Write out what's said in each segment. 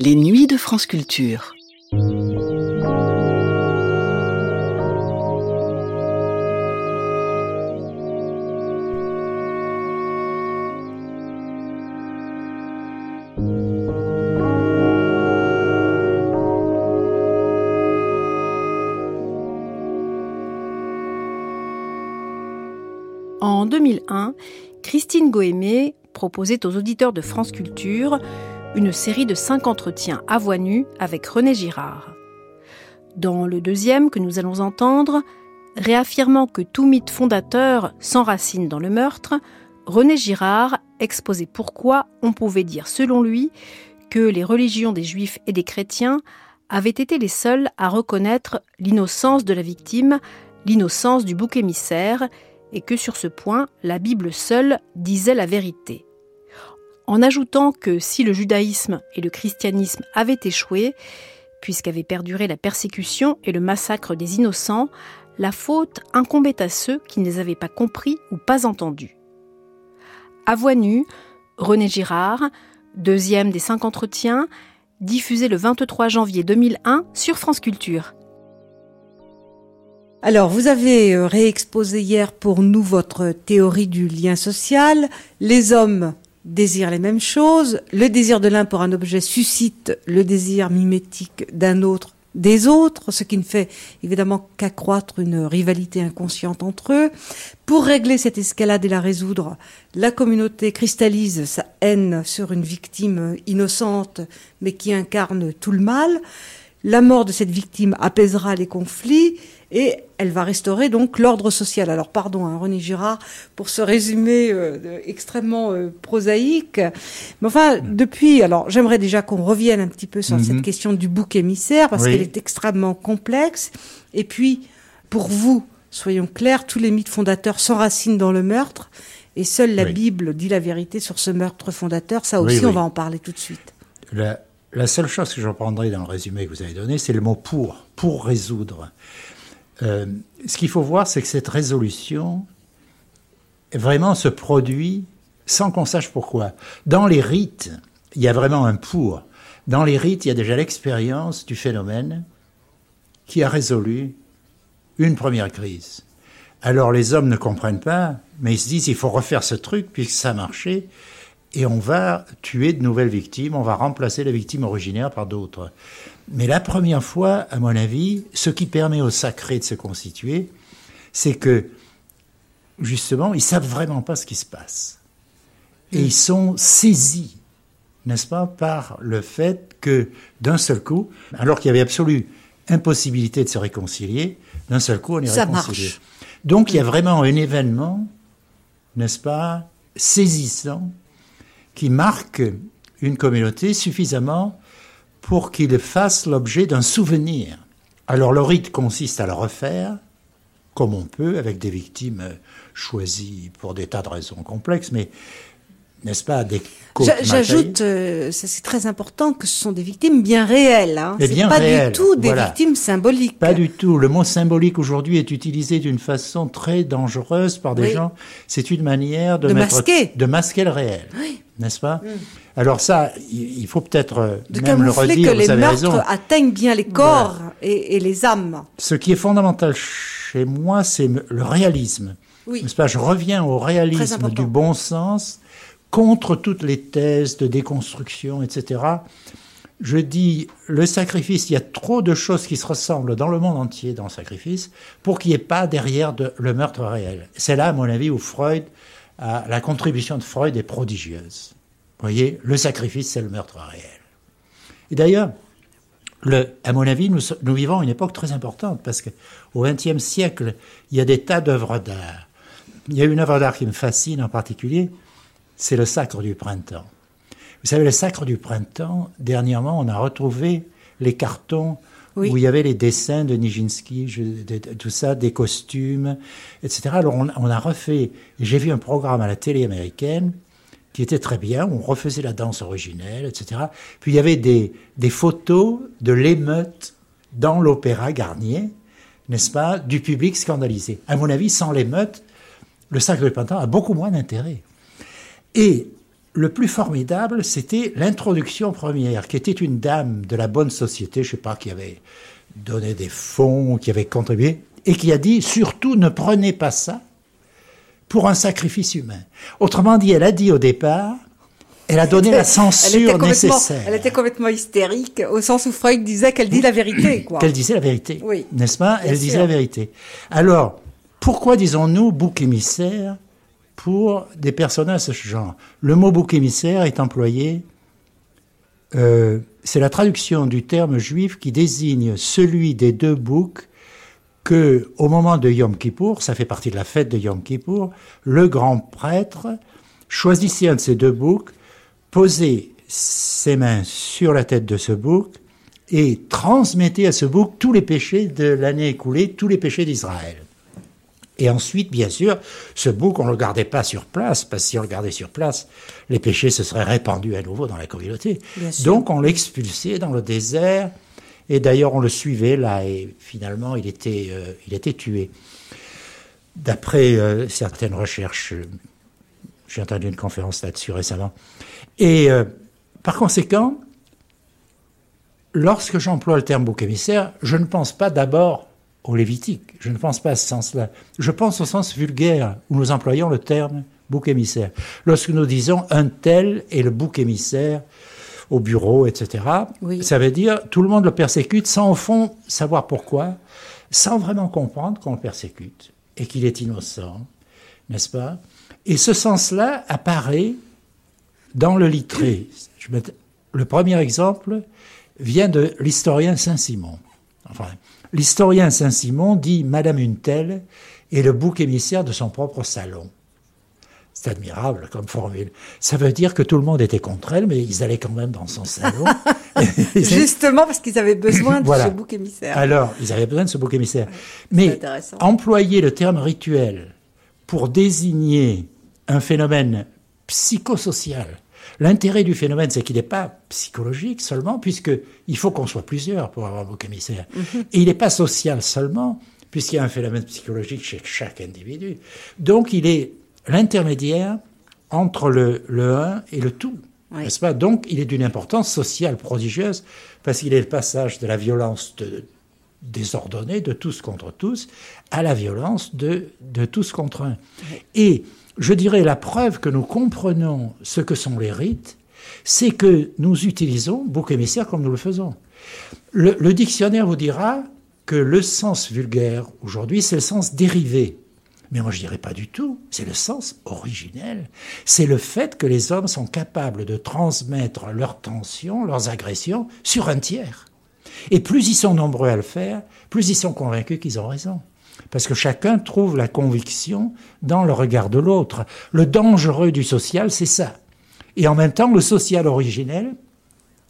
Les nuits de France Culture. En 2001, Christine Goémé proposait aux auditeurs de France Culture une série de cinq entretiens à voix avec René Girard. Dans le deuxième que nous allons entendre, réaffirmant que tout mythe fondateur s'enracine dans le meurtre, René Girard exposait pourquoi on pouvait dire selon lui que les religions des juifs et des chrétiens avaient été les seules à reconnaître l'innocence de la victime, l'innocence du bouc émissaire, et que sur ce point, la Bible seule disait la vérité. En ajoutant que si le judaïsme et le christianisme avaient échoué, puisqu'avaient perduré la persécution et le massacre des innocents, la faute incombait à ceux qui ne les avaient pas compris ou pas entendus. À voix René Girard, deuxième des cinq entretiens, diffusé le 23 janvier 2001 sur France Culture. Alors, vous avez euh, réexposé hier pour nous votre théorie du lien social. Les hommes désirent les mêmes choses. Le désir de l'un pour un objet suscite le désir mimétique d'un autre des autres, ce qui ne fait évidemment qu'accroître une rivalité inconsciente entre eux. Pour régler cette escalade et la résoudre, la communauté cristallise sa haine sur une victime innocente mais qui incarne tout le mal. La mort de cette victime apaisera les conflits et elle va restaurer donc l'ordre social. Alors pardon, hein, René Girard, pour ce résumé euh, extrêmement euh, prosaïque. Mais enfin, depuis, alors j'aimerais déjà qu'on revienne un petit peu sur cette Mhm. question question du bouc émissaire, parce Oui. qu'elle est extrêmement complexe. Et puis, pour vous, soyons clairs, tous les mythes fondateurs s'enracinent dans le meurtre, et seule la Oui. Bible dit la vérité sur ce meurtre fondateur. Ça aussi, oui. on va en parler tout de suite. La, la seule chose que je reprendrai dans le résumé que vous avez donné, c'est le mot pour, pour résoudre. Euh, ce qu'il faut voir, c'est que cette résolution vraiment se produit sans qu'on sache pourquoi. Dans les rites, il y a vraiment un pour. Dans les rites, il y a déjà l'expérience du phénomène qui a résolu une première crise. Alors les hommes ne comprennent pas, mais ils se disent il faut refaire ce truc puisque ça a marché et on va tuer de nouvelles victimes, on va remplacer les victimes originaires par d'autres. Mais la première fois, à mon avis, ce qui permet au sacré de se constituer, c'est que, justement, ils savent vraiment pas ce qui se passe. Et ils sont saisis, n'est-ce pas, par le fait que, d'un seul coup, alors qu'il y avait absolue impossibilité de se réconcilier, d'un seul coup, on est Ça réconcilié. marche. Donc, il y a vraiment un événement, n'est-ce pas, saisissant, qui marque une communauté suffisamment pour qu'il fasse l'objet d'un souvenir. Alors le rite consiste à le refaire, comme on peut, avec des victimes choisies pour des tas de raisons complexes, mais n'est-ce pas, des J'ajoute, euh, ça, c'est très important, que ce sont des victimes bien réelles. Hein. C'est pas réelles, du tout des voilà. victimes symboliques. Pas du tout. Le mot symbolique aujourd'hui est utilisé d'une façon très dangereuse par des Oui. gens. C'est une manière de, De mettre- masquer. de masquer le réel, Oui. Mm. n'est-ce pas? Alors ça, il faut peut-être euh, même le redire. que les vous avez meurtres raison. atteignent bien les corps et, et les âmes. Ce qui est fondamental chez moi, c'est le réalisme. Oui. Pas? Je reviens au réalisme du bon sens contre toutes les thèses de déconstruction, etc. Je dis, le sacrifice, il y a trop de choses qui se ressemblent dans le monde entier dans le sacrifice pour qu'il n'y ait pas derrière de- le meurtre réel. C'est là, à mon avis, où Freud, la contribution de Freud est prodigieuse. Vous voyez, le sacrifice, c'est le meurtre réel. Et d'ailleurs, le, à mon avis, nous, nous vivons une époque très importante parce qu'au XXe siècle, il y a des tas d'œuvres d'art. Il y a une œuvre d'art qui me fascine en particulier, c'est le Sacre du Printemps. Vous savez, le Sacre du Printemps, dernièrement, on a retrouvé les cartons Oui. où il y avait les dessins de Nijinsky, je- de- de- tout ça, des costumes, etc. Alors on, on a refait, j'ai vu un programme à la télé américaine qui était très bien, où on refaisait la danse originelle, etc. Puis il y avait des, des photos de l'émeute dans l'opéra Garnier, n'est-ce pas, du public scandalisé. À mon avis, sans l'émeute, le Sacre du Printemps a beaucoup moins d'intérêt. Et le plus formidable, c'était l'introduction première, qui était une dame de la bonne société, je sais pas, qui avait donné des fonds, qui avait contribué, et qui a dit surtout ne prenez pas ça pour un sacrifice humain. Autrement dit, elle a dit au départ, elle a donné la censure nécessaire. Elle était complètement hystérique, au sens où Freud disait qu'elle dit la vérité. Qu'elle disait la vérité. Oui. N'est-ce pas? Elle disait la vérité. Alors, pourquoi disons-nous bouc émissaire pour des personnages de ce genre Le mot bouc émissaire est employé, euh, c'est la traduction du terme juif qui désigne celui des deux boucs que, au moment de Yom Kippour, ça fait partie de la fête de Yom Kippour, le grand prêtre choisissait un de ces deux boucs, posait ses mains sur la tête de ce bouc et transmettait à ce bouc tous les péchés de l'année écoulée, tous les péchés d'Israël. Et ensuite, bien sûr, ce bouc, on ne le gardait pas sur place, parce que si on le gardait sur place, les péchés se seraient répandus à nouveau dans la communauté. Donc on l'expulsait dans le désert, et d'ailleurs on le suivait là, et finalement il était, euh, il était tué. D'après euh, certaines recherches, euh, j'ai entendu une conférence là-dessus récemment. Et par conséquent, lorsque j'emploie le terme bouc émissaire, je ne pense pas d'abord au Lévitique. Je ne pense pas à ce sens-là. Je pense au sens vulgaire où nous employons le terme bouc émissaire. Lorsque nous disons un tel est le bouc émissaire au bureau, etc., ça veut dire tout le monde le persécute sans au fond savoir pourquoi, sans vraiment comprendre qu'on le persécute et qu'il est innocent, n'est-ce pas? Et ce sens-là apparaît dans le littré. Le premier exemple vient de l'historien Saint-Simon. Enfin, L'historien Saint-Simon dit Madame une telle est le bouc émissaire de son propre salon. C'est admirable comme formule. Ça veut dire que tout le monde était contre elle, mais ils allaient quand même dans son salon. Justement parce qu'ils avaient besoin de ce bouc émissaire. Alors, ils avaient besoin de ce bouc émissaire. Mais employer le terme rituel pour désigner un phénomène psychosocial L'intérêt du phénomène, c'est qu'il n'est pas psychologique seulement, puisqu'il faut qu'on soit plusieurs pour avoir un bouc émissaire. Mhm. Et il n'est pas social seulement, puisqu'il y a un phénomène psychologique chez chaque individu. Donc il est l'intermédiaire entre le, le un et le tout. N'est-ce pas? Donc il est d'une importance sociale prodigieuse, parce qu'il est le passage de la violence désordonnée de tous contre tous à la violence de, de tous contre un. Et je dirais la preuve que nous comprenons ce que sont les rites, c'est que nous utilisons bouc émissaire comme nous le faisons. Le, dictionnaire vous dira que le sens vulgaire aujourd'hui, c'est le sens dérivé. Mais moi, je dirais pas du tout. C'est le sens originel. C'est le fait que les hommes sont capables de transmettre leurs tensions, leurs agressions sur un tiers. Et plus ils sont nombreux à le faire, plus ils sont convaincus qu'ils ont raison. Parce que chacun trouve la conviction dans le regard de l'autre. Le dangereux du social, c'est ça. Et en même temps, le social originel,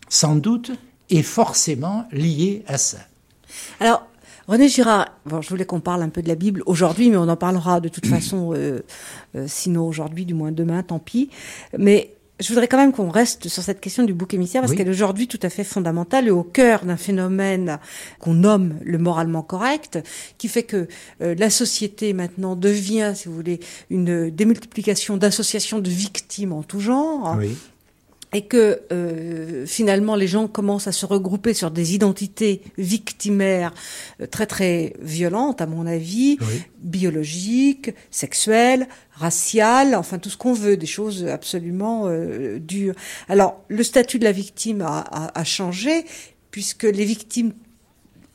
sans doute, est forcément lié à ça. Alors, René Girard, bon, je voulais qu'on parle un peu de la Bible aujourd'hui, mais on en parlera de toute façon, euh, euh, sinon aujourd'hui, du moins demain, tant pis. Mais je voudrais quand même qu'on reste sur cette question du bouc émissaire parce qu'elle est aujourd'hui tout à fait fondamentale et au cœur d'un phénomène qu'on nomme le moralement correct, qui fait que euh, la société maintenant devient, si vous voulez, une démultiplication d'associations de victimes en tout genre. Oui et que euh, finalement les gens commencent à se regrouper sur des identités victimaires euh, très très violentes à mon avis, biologiques, sexuelles, raciales, enfin tout ce qu'on veut, des choses absolument euh, dures. Alors le statut de la victime a, a, a changé puisque les victimes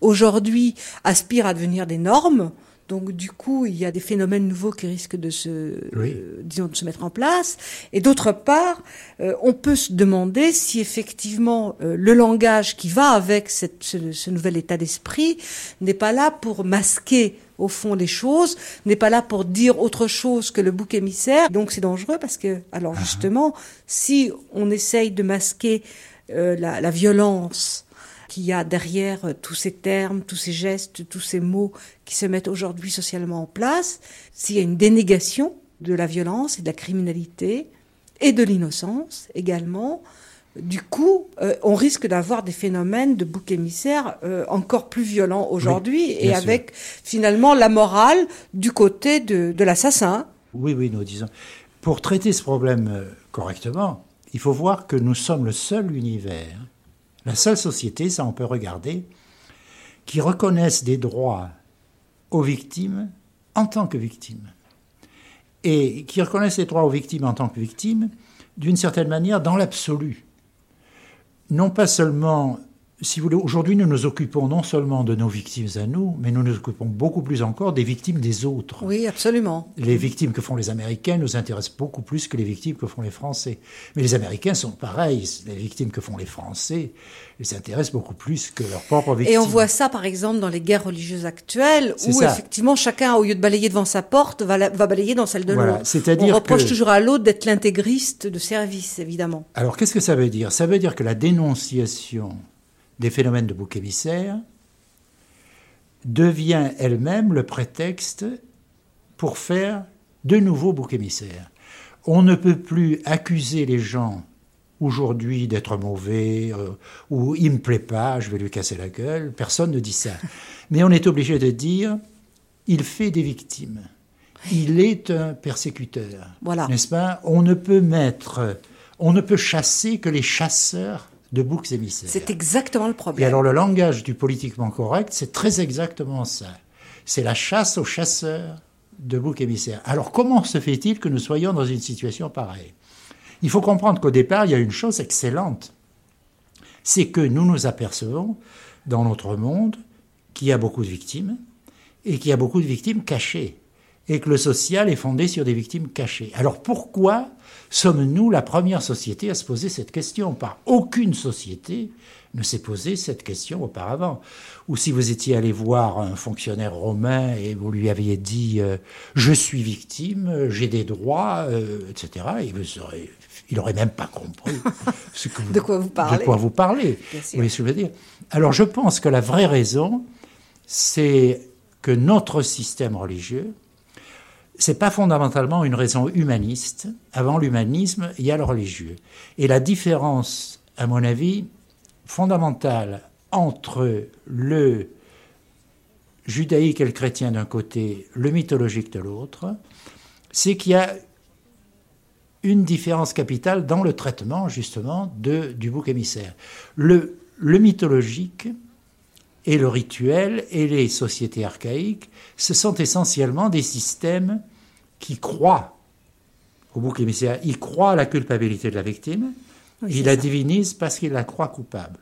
aujourd'hui aspirent à devenir des normes. Donc du coup, il y a des phénomènes nouveaux qui risquent de se, euh, disons, de se mettre en place. Et d'autre part, euh, on peut se demander si effectivement euh, le langage qui va avec cette, ce, nouvel état d'esprit n'est pas là pour masquer au fond les choses, n'est pas là pour dire autre chose que le bouc émissaire. Donc c'est dangereux parce que, alors ah. justement, si on essaye de masquer la, la violence qu'il y a derrière euh, tous ces termes, tous ces gestes, tous ces mots qui se mettent aujourd'hui socialement en place, s'il y a une dénégation de la violence et de la criminalité et de l'innocence également, du coup, euh, on risque d'avoir des phénomènes de bouc émissaire euh, encore plus violents aujourd'hui et avec finalement la morale du côté de, de l'assassin. Oui, oui, nous disons. Pour traiter ce problème correctement, il faut voir que nous sommes le seul univers, la seule société, ça on peut regarder, qui reconnaissent des droits aux victimes en tant que victimes. Et qui reconnaissent les droits aux victimes en tant que victimes, d'une certaine manière, dans l'absolu. Non pas seulement si vous voulez, aujourd'hui, nous nous occupons non seulement de nos victimes à nous, mais nous nous occupons beaucoup plus encore des victimes des autres. Oui, absolument. Les victimes que font les Américains nous intéressent beaucoup plus que les victimes que font les Français. Mais les Américains sont pareils. Les victimes que font les Français les intéressent beaucoup plus que leurs propres victimes. Et on voit ça, par exemple, dans les guerres religieuses actuelles, où effectivement, chacun, au lieu de balayer devant sa porte, va, va balayer dans celle de l'autre. C'est-à-dire on reproche toujours à l'autre d'être l'intégriste de service, évidemment. Alors, qu'est-ce que ça veut dire? Ça veut dire que la dénonciation des phénomènes de bouc émissaire devient elle-même le prétexte pour faire de nouveaux boucs émissaires. On ne peut plus accuser les gens aujourd'hui d'être mauvais euh, ou il me plaît pas, je vais lui casser la gueule. Personne ne dit ça. Mais on est obligé de dire il fait des victimes. Il est un persécuteur. Voilà. N'est-ce pas? On ne peut mettre, on ne peut chasser que les chasseurs de boucs émissaires. C'est exactement le problème. Et alors le langage du politiquement correct, c'est très exactement ça. C'est la chasse aux chasseurs de boucs émissaires. Alors comment se fait-il que nous soyons dans une situation pareille? Il faut comprendre qu'au départ, il y a une chose excellente. C'est que nous nous apercevons dans notre monde qu'il y a beaucoup de victimes et qu'il y a beaucoup de victimes cachées et que le social est fondé sur des victimes cachées. Alors pourquoi sommes-nous la première société à se poser cette question? Par aucune société ne s'est posé cette question auparavant. Ou si vous étiez allé voir un fonctionnaire romain et vous lui aviez dit euh, je suis victime, j'ai des droits, euh, etc., il vous aurait, il aurait même pas compris ce que de quoi vous parlez. De quoi vous parlez. Vous voyez ce que je veux dire? Alors je pense que la vraie raison, c'est que notre système religieux c'est pas fondamentalement une raison humaniste. Avant l'humanisme, il y a le religieux. Et la différence, à mon avis, fondamentale entre le judaïque et le chrétien d'un côté, le mythologique de l'autre, c'est qu'il y a une différence capitale dans le traitement, justement, de, du bouc émissaire. Le, le mythologique et le rituel et les sociétés archaïques, ce sont essentiellement des systèmes qui croient au bouc émissaire. Ils croient à la culpabilité de la victime, ils la divinisent parce qu'ils la croient coupable.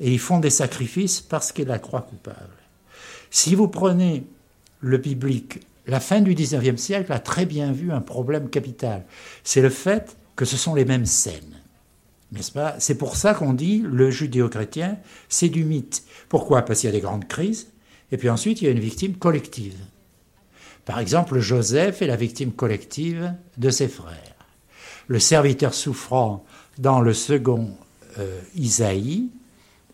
Et ils font des sacrifices parce qu'ils la croient coupable. Si vous prenez le biblique, la fin du XIXe siècle a très bien vu un problème capital. C'est le fait que ce sont les mêmes scènes. N'est-ce pas? C'est pour ça qu'on dit le judéo-chrétien, c'est du mythe. Pourquoi? Parce qu'il y a des grandes crises, et puis ensuite il y a une victime collective. Par exemple, Joseph est la victime collective de ses frères. Le serviteur souffrant dans le second euh, Isaïe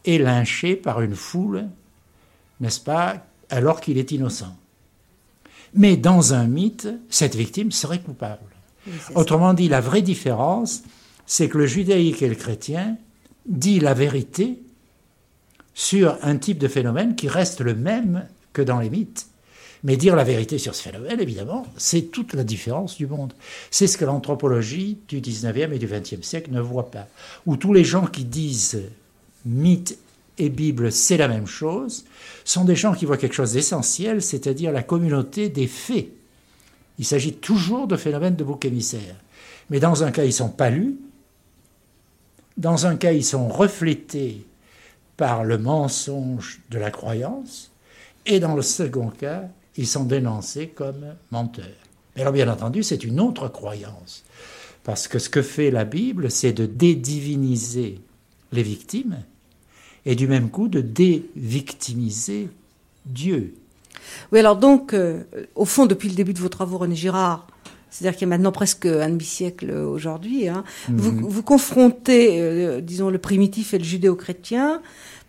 est lynché par une foule, n'est-ce pas, alors qu'il est innocent. Mais dans un mythe, cette victime serait coupable. Autrement dit, la vraie différence, c'est que le judaïque et le chrétien dit la vérité sur un type de phénomène qui reste le même que dans les mythes. Mais dire la vérité sur ce phénomène, évidemment, c'est toute la différence du monde. C'est ce que l'anthropologie du 19e et du 20e siècle ne voit pas. Où tous les gens qui disent mythe et Bible, c'est la même chose, sont des gens qui voient quelque chose d'essentiel, c'est-à-dire la communauté des faits. Il s'agit toujours de phénomènes de bouc émissaire. Mais dans un cas, ils sont pas lus. Dans un cas, ils sont reflétés par le mensonge de la croyance. Et dans le second cas, ils sont dénoncés comme menteurs. Mais alors bien entendu, c'est une autre croyance. Parce que ce que fait la Bible, c'est de dédiviniser les victimes et du même coup de dévictimiser Dieu. Oui, alors donc, euh, au fond, depuis le début de vos travaux, René Girard, c'est-à-dire qu'il y a maintenant presque un demi-siècle aujourd'hui, hein, mhm. vous, confrontez, euh, disons, le primitif et le judéo-chrétien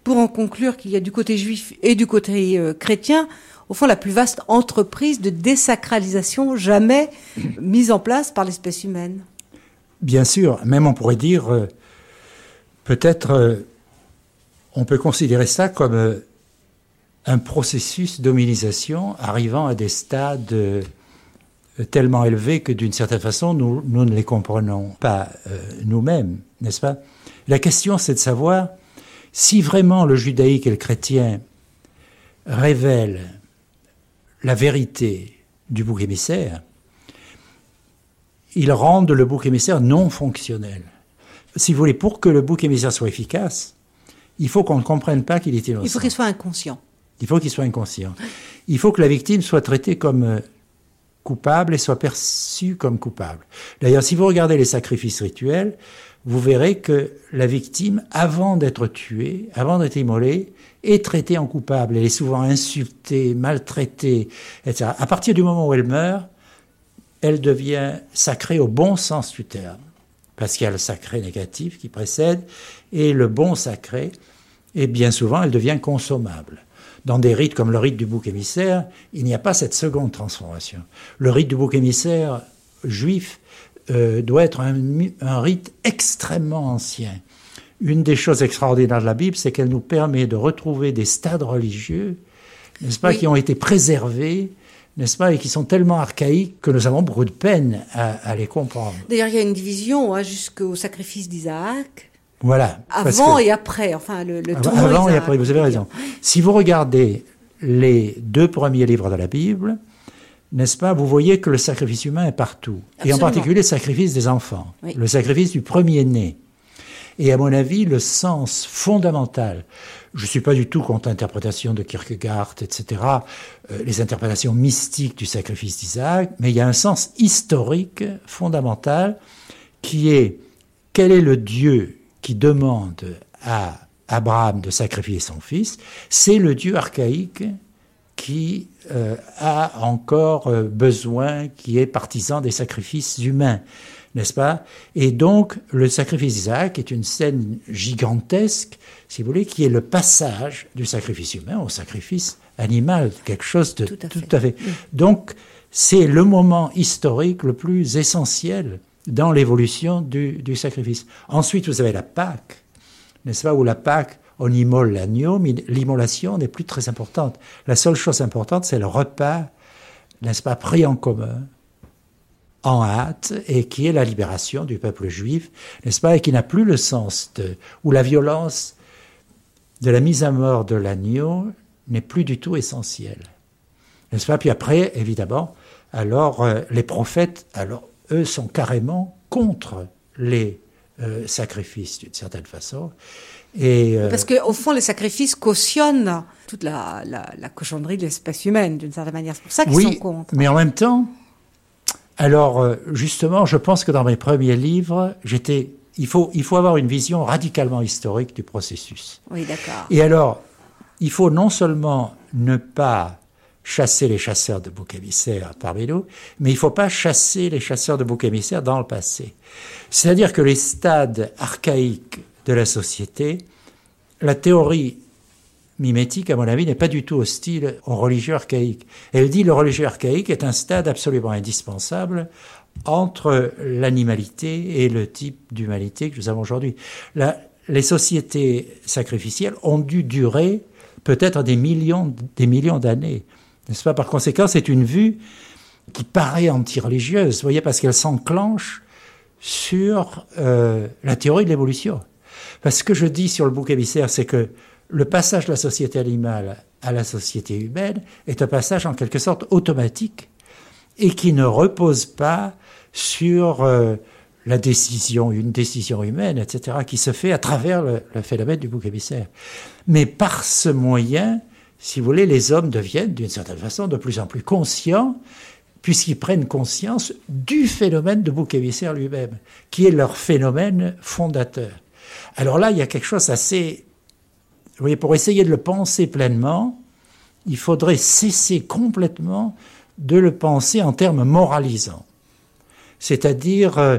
pour en conclure qu'il y a du côté juif et du côté euh, chrétien au fond, la plus vaste entreprise de désacralisation jamais mise en place par l'espèce humaine. Bien sûr, même on pourrait dire, euh, peut-être, euh, on peut considérer ça comme euh, un processus d'hominisation arrivant à des stades tellement élevés que d'une certaine façon, nous, ne les comprenons pas nous-mêmes, n'est-ce pas? La question, c'est de savoir si vraiment le judaïque et le chrétien révèlent la vérité du bouc émissaire, ils rendent le bouc émissaire non fonctionnel. Si vous voulez, pour que le bouc émissaire soit efficace, il faut qu'on ne comprenne pas qu'il est innocent. Il faut qu'il soit inconscient. Il faut qu'il soit inconscient. Il faut que la victime soit traitée comme euh, coupable et soit perçue comme coupable. D'ailleurs, si vous regardez les sacrifices rituels, vous verrez que la victime, avant d'être tuée, avant d'être immolée, est traitée en coupable. Elle est souvent insultée, maltraitée, etc. À partir du moment où elle meurt, elle devient sacrée au bon sens du terme, parce qu'il y a le sacré négatif qui précède, et le bon sacré, et bien souvent, elle devient consommable. Dans des rites comme le rite du bouc émissaire, il n'y a pas cette seconde transformation. Le rite du bouc émissaire juif euh, doit être un, un rite extrêmement ancien. Une des choses extraordinaires de la Bible, c'est qu'elle nous permet de retrouver des stades religieux, n'est-ce pas, Oui. qui ont été préservés, n'est-ce pas, et qui sont tellement archaïques que nous avons beaucoup de peine à, à les comprendre. D'ailleurs, il y a une division hein, jusqu'au sacrifice d'Isaac, Voilà. Avant et après. Enfin, le, le Avant- et après, vous avez raison. Si vous regardez les deux premiers livres de la Bible, n'est-ce pas, vous voyez que le sacrifice humain est partout. Et en particulier le sacrifice des enfants, Oui. le sacrifice du premier-né. Et à mon avis, le sens fondamental, je ne suis pas du tout contre l'interprétation de Kierkegaard, etc., euh, les interprétations mystiques du sacrifice d'Isaac, mais il y a un sens historique fondamental qui est quel est le Dieu qui demande à Abraham de sacrifier son fils? C'est le Dieu archaïque qui euh, a encore euh, besoin, qui est partisan des sacrifices humains, n'est-ce pas? Et donc, le sacrifice d'Isaac est une scène gigantesque, si vous voulez, qui est le passage du sacrifice humain au sacrifice animal, quelque chose de Tout à tout fait. à fait. Donc, c'est le moment historique le plus essentiel dans l'évolution du, du sacrifice. Ensuite, vous avez la Pâque, n'est-ce pas, où la Pâque, on immole l'agneau, mais l'immolation n'est plus très importante. La seule chose importante, c'est le repas, n'est-ce pas, pris en commun, en hâte, et qui est la libération du peuple juif, n'est-ce pas, et qui n'a plus le sens de, où la violence de la mise à mort de l'agneau n'est plus du tout essentielle. N'est-ce pas Puis après, évidemment, alors euh, les prophètes, alors eux sont carrément contre les euh, sacrifices d'une certaine façon. Et euh, Parce qu'au fond, les sacrifices cautionnent toute la, la, la cochonnerie de l'espèce humaine, d'une certaine manière. C'est pour ça qu'ils oui, sont contre. mais en même temps, alors euh, justement, je pense que dans mes premiers livres, j'étais, il faut, il faut avoir une vision radicalement historique du processus. Oui, d'accord. Et alors, il faut non seulement ne pas chasser les chasseurs de boucs émissaires parmi nous, mais il ne faut pas chasser les chasseurs de boucs émissaires dans le passé. C'est-à-dire que les stades archaïques de la société, la théorie mimétique, à mon avis, n'est pas du tout hostile au religieux archaïque. Elle dit le religieux archaïque est un stade absolument indispensable entre l'animalité et le type d'humanité que nous avons aujourd'hui. Les sociétés sacrificielles ont dû durer peut-être des millions, des millions d'années. N'est-ce pas? Par conséquent, c'est une vue qui paraît anti-religieuse, voyez, parce qu'elle s'enclenche sur euh, la théorie de l'évolution. Parce que ce que je dis sur le bouc émissaire, c'est que le passage de la société animale à la société humaine est un passage en quelque sorte automatique et qui ne repose pas sur euh, la décision, une décision humaine, etc., qui se fait à travers le, phénomène du bouc émissaire. Mais par ce moyen, si vous voulez, les hommes deviennent d'une certaine façon de plus en plus conscients, puisqu'ils prennent conscience du phénomène de bouc émissaire lui-même, qui est leur phénomène fondateur. Alors là, il y a quelque chose assez... Vous voyez, pour essayer de le penser pleinement, il faudrait cesser complètement de le penser en termes moralisants. C'est-à-dire euh,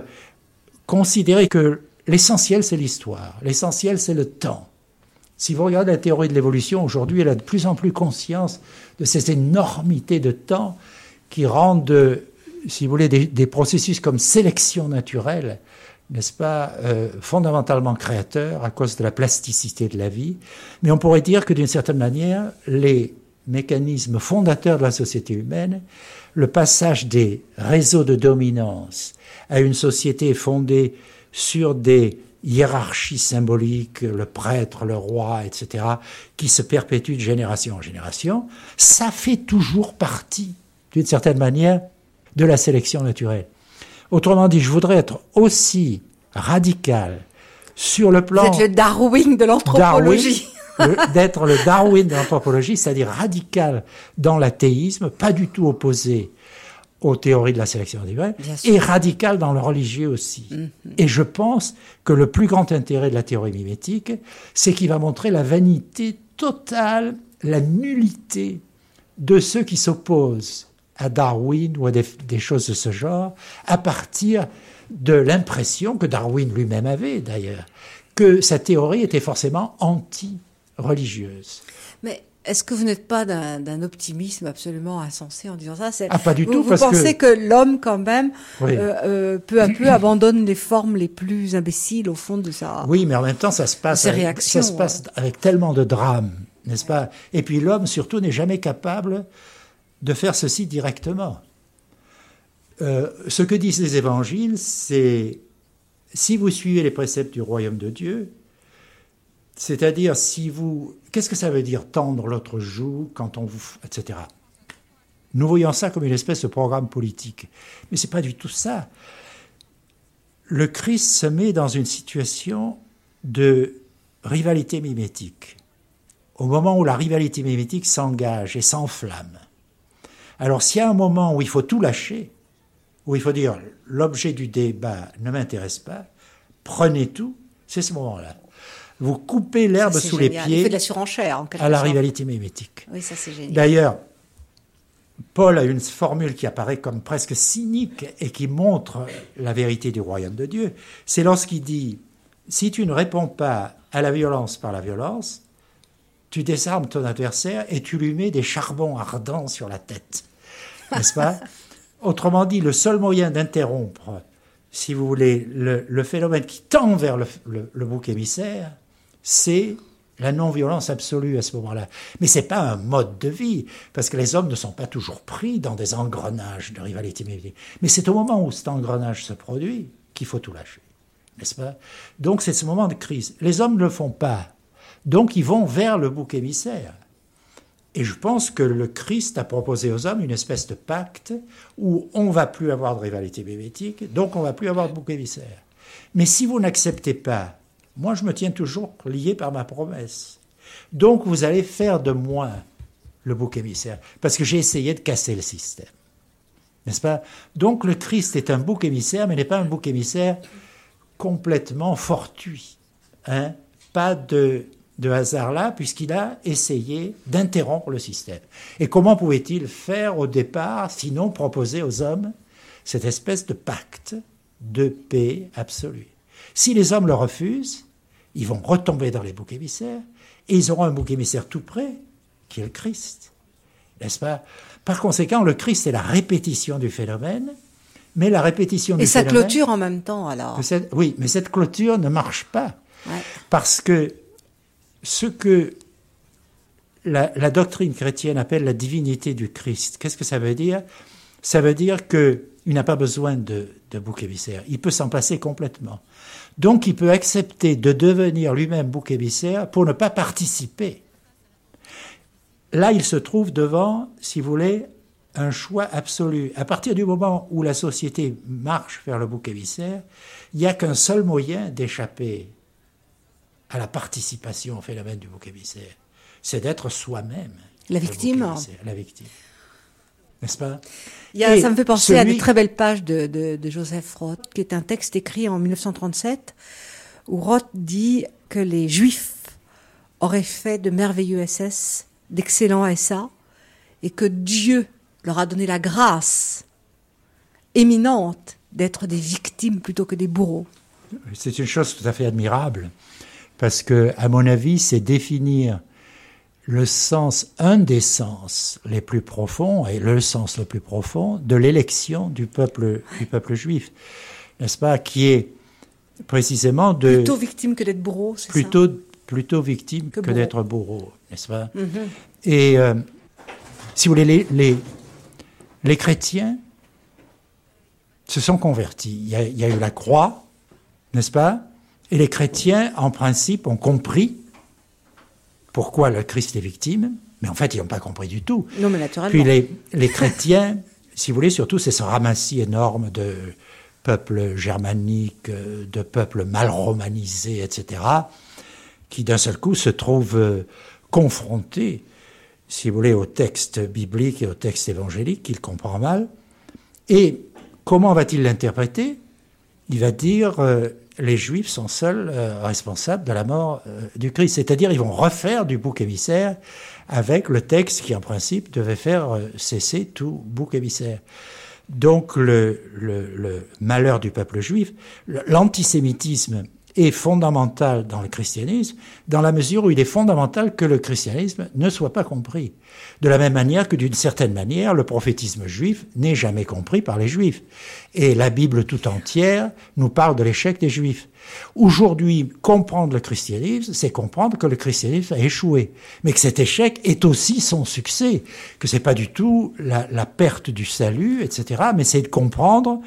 considérer que l'essentiel, c'est l'histoire, l'essentiel, c'est le temps. Si vous regardez la théorie de l'évolution, aujourd'hui, elle a de plus en plus conscience de cette énormité de temps qui rendent, euh, si vous voulez, des processus comme sélection naturelle, n'est-ce pas, euh, fondamentalement créateurs à cause de la plasticité de la vie. Mais on pourrait dire que d'une certaine manière, les mécanisme fondateur de la société humaine, le passage des réseaux de dominance à une société fondée sur des hiérarchies symboliques, le prêtre, le roi, etc., qui se perpétuent de génération en génération, ça fait toujours partie, d'une certaine manière, de la sélection naturelle. Autrement dit, je voudrais être aussi radical sur le plan... Vous êtes le Darwin de l'anthropologie. D'être le Darwin de l'anthropologie, c'est-à-dire radical dans l'athéisme, pas du tout opposé aux théories de la sélection naturelle, et radical dans le religieux aussi. Mm-hmm. Et je pense que le plus grand intérêt de la théorie mimétique, c'est qu'il va montrer la vanité totale, la nullité de ceux qui s'opposent à Darwin ou à des, choses de ce genre, à partir de l'impression que Darwin lui-même avait d'ailleurs, que sa théorie était forcément anti-religieuse. Mais est-ce que vous n'êtes pas d'un optimisme absolument insensé en disant ça? Ah, pas du vous, tout. Vous pensez que, l'homme, quand même, euh, euh, peu à peu, abandonne les formes les plus imbéciles au fond de sa. Oui, mais en même temps, ça se passe, avec, ça se passe avec tellement de drames, n'est-ce pas? Et puis l'homme, surtout, n'est jamais capable de faire ceci directement. Euh, ce que disent les évangiles, c'est si vous suivez les préceptes du royaume de Dieu, c'est-à-dire si vous... Qu'est-ce que ça veut dire tendre l'autre joue quand on vous... etc. Nous voyons ça comme une espèce de programme politique. Mais ce n'est pas du tout ça. Le Christ se met dans une situation de rivalité mimétique. Au moment où la rivalité mimétique s'engage et s'enflamme, alors s'il y a un moment où il faut tout lâcher, où il faut dire l'objet du débat ne m'intéresse pas, prenez tout, c'est ce moment-là. Vous coupez l'herbe sous les pieds de la surenchère, à la rivalité mimétique. Oui, ça c'est génial. D'ailleurs, Paul a une formule qui apparaît comme presque cynique et qui montre la vérité du royaume de Dieu. C'est lorsqu'il dit, si tu ne réponds pas à la violence par la violence, tu désarmes ton adversaire et tu lui mets des charbons ardents sur la tête n'est-ce pas? Autrement dit, le seul moyen d'interrompre, si vous voulez, le, phénomène qui tend vers le, bouc émissaire, c'est la non-violence absolue à ce moment-là. Mais ce n'est pas un mode de vie, parce que les hommes ne sont pas toujours pris dans des engrenages de rivalité Mais c'est au moment où cet engrenage se produit qu'il faut tout lâcher, n'est-ce pas? Donc c'est ce moment de crise. Les hommes ne le font pas, donc ils vont vers le bouc émissaire. Et je pense que le Christ a proposé aux hommes une espèce de pacte où on va plus avoir de rivalité mimétique, donc on va plus avoir de bouc émissaire. Mais si vous n'acceptez pas, moi je me tiens toujours lié par ma promesse. Donc vous allez faire de moi le bouc émissaire, parce que j'ai essayé de casser le système. N'est-ce pas? Donc le Christ est un bouc émissaire, mais n'est pas un bouc émissaire complètement fortuit. Hein? Pas de de hasard là, puisqu'il a essayé d'interrompre le système. Et comment pouvait-il faire au départ, sinon proposer aux hommes cette espèce de pacte de paix absolue? Si les hommes le refusent, ils vont retomber dans les boucs émissaires, et ils auront un bouc émissaire tout près, qui est le Christ. N'est-ce pas? Par conséquent, le Christ est la répétition du phénomène, mais la répétition du phénomène... Et sa clôture en même temps, alors Oui, mais cette clôture ne marche pas. Parce que ce que la, doctrine chrétienne appelle la divinité du Christ. Qu'est-ce que ça veut dire? Ça veut dire qu'il n'a pas besoin de, de bouc émissaire. Il peut s'en passer complètement. Donc il peut accepter de devenir lui-même bouc émissaire pour ne pas participer. Là, il se trouve devant, si vous voulez, un choix absolu. À partir du moment où la société marche vers le bouc émissaire, il n'y a qu'un seul moyen d'échapper à la participation au phénomène du bouc émissaire. C'est d'être soi-même. La victime La victime. N'est-ce pas? Ça me fait penser à des très belles pages de, de, Joseph Roth, qui est un texte écrit en 1937, où Roth dit que les Juifs auraient fait de merveilleux SS, d'excellents SA, et que Dieu leur a donné la grâce éminente d'être des victimes plutôt que des bourreaux. C'est une chose tout à fait admirable parce que, à mon avis, c'est définir le sens, un des sens les plus profonds, et le sens le plus profond, de l'élection du peuple, du peuple juif, n'est-ce pas, qui est précisément de... Plutôt victime que d'être bourreau, c'est plutôt, ça? Plutôt victime que, d'être bourreau, n'est-ce pas? Mm-hmm. Et euh, si vous voulez, les, les, les chrétiens se sont convertis. Il y, a, il y a eu la croix, n'est-ce pas? Et les chrétiens, en principe, ont compris pourquoi le Christ est victime, mais en fait, ils n'ont pas compris du tout. Non, mais naturellement. Puis les, les chrétiens, si vous voulez, surtout, c'est ce ramassis énorme de peuples germaniques, de peuples mal romanisés, etc., qui d'un seul coup se trouvent euh, confrontés, si vous voulez, au texte biblique et au texte évangélique qu'il comprend mal. Et comment va-t-il l'interpréter? Il va dire euh, les Juifs sont seuls euh, responsables de la mort euh, du Christ, c'est-à-dire ils vont refaire du bouc émissaire avec le texte qui en principe devait faire euh, cesser tout bouc émissaire. Donc le, malheur du peuple juif, l'antisémitisme est fondamental dans le christianisme, dans la mesure où il est fondamental que le christianisme ne soit pas compris. De la même manière que d'une certaine manière, le prophétisme juif n'est jamais compris par les juifs. Et la Bible tout entière nous parle de l'échec des juifs. Aujourd'hui, comprendre le christianisme, c'est comprendre que le christianisme a échoué, mais que cet échec est aussi son succès, que c'est pas du tout la, la perte du salut, etc., mais c'est de comprendre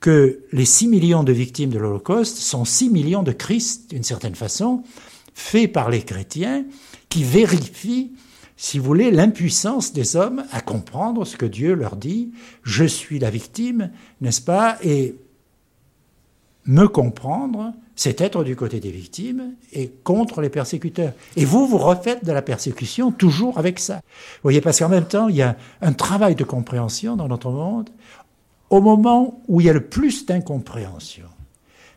que les 6 millions de victimes de l'Holocauste sont 6 millions de Christ, d'une certaine façon, faits par les chrétiens, qui vérifient, si vous voulez, l'impuissance des hommes à comprendre ce que Dieu leur dit. Je suis la victime, n'est-ce pas? Et me comprendre, c'est être du côté des victimes et contre les persécuteurs. Et vous, vous refaites de la persécution toujours avec ça. Vous voyez, parce qu'en même temps, il y a un travail de compréhension dans notre monde au moment où il y a le plus d'incompréhension.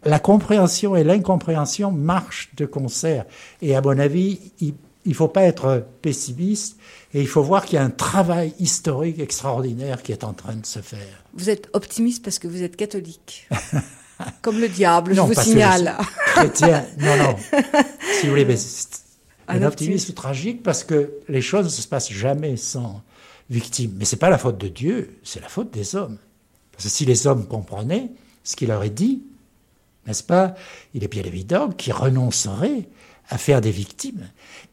La compréhension et l'incompréhension marchent de concert. Et à mon avis, il ne faut pas être pessimiste et il faut voir qu'il y a un travail historique extraordinaire qui est en train de se faire. Vous êtes optimiste parce que vous êtes catholique. Comme le diable, Non, je vous signale. Chrétien, non, non. Si vous voulez, mais Un un optimisme. optimisme tragique parce que les choses ne se passent jamais sans victime. Mais c'est pas la faute de Dieu, c'est la faute des hommes. Parce que si les hommes comprenaient ce qu'il leur est dit, n'est-ce pas, il est bien évident qu'ils renonceraient à faire des victimes.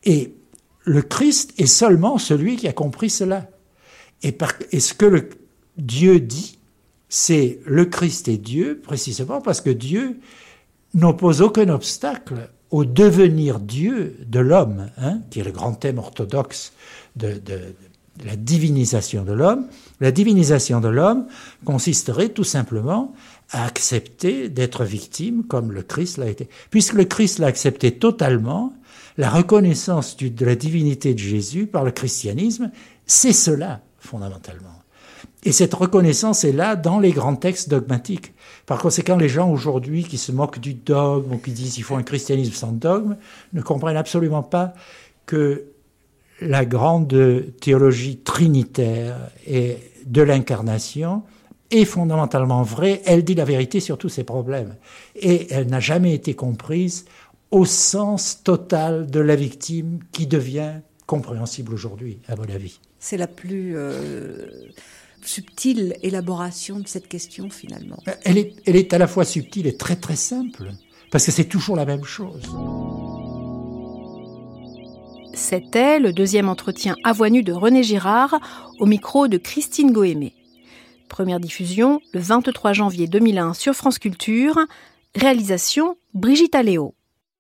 Et le Christ est seulement celui qui a compris cela. Et, ce que Dieu dit, c'est le Christ est Dieu, précisément parce que Dieu n'oppose aucun obstacle au devenir Dieu de l'homme, hein, qui est le grand thème orthodoxe de la divinisation de l'homme. La divinisation de l'homme consisterait tout simplement à accepter d'être victime comme le Christ l'a été. Puisque le Christ l'a accepté totalement, la reconnaissance de la divinité de Jésus par le christianisme, c'est cela fondamentalement. Et cette reconnaissance est là dans les grands textes dogmatiques. Par conséquent, les gens aujourd'hui qui se moquent du dogme ou qui disent qu'il faut un christianisme sans dogme ne comprennent absolument pas que la grande théologie trinitaire et de l'incarnation est fondamentalement vraie. Elle dit la vérité sur tous ces problèmes. Et elle n'a jamais été comprise au sens total de la victime qui devient compréhensible aujourd'hui, à mon avis. C'est la plus euh, subtile élaboration de cette question finalement. Elle est, elle est à la fois subtile et très très simple, parce que c'est toujours la même chose. C'était le deuxième entretien nue de René Girard au micro de Christine Goémé. Première diffusion le 23 janvier 2001 sur France Culture. Réalisation Brigitte Aléo.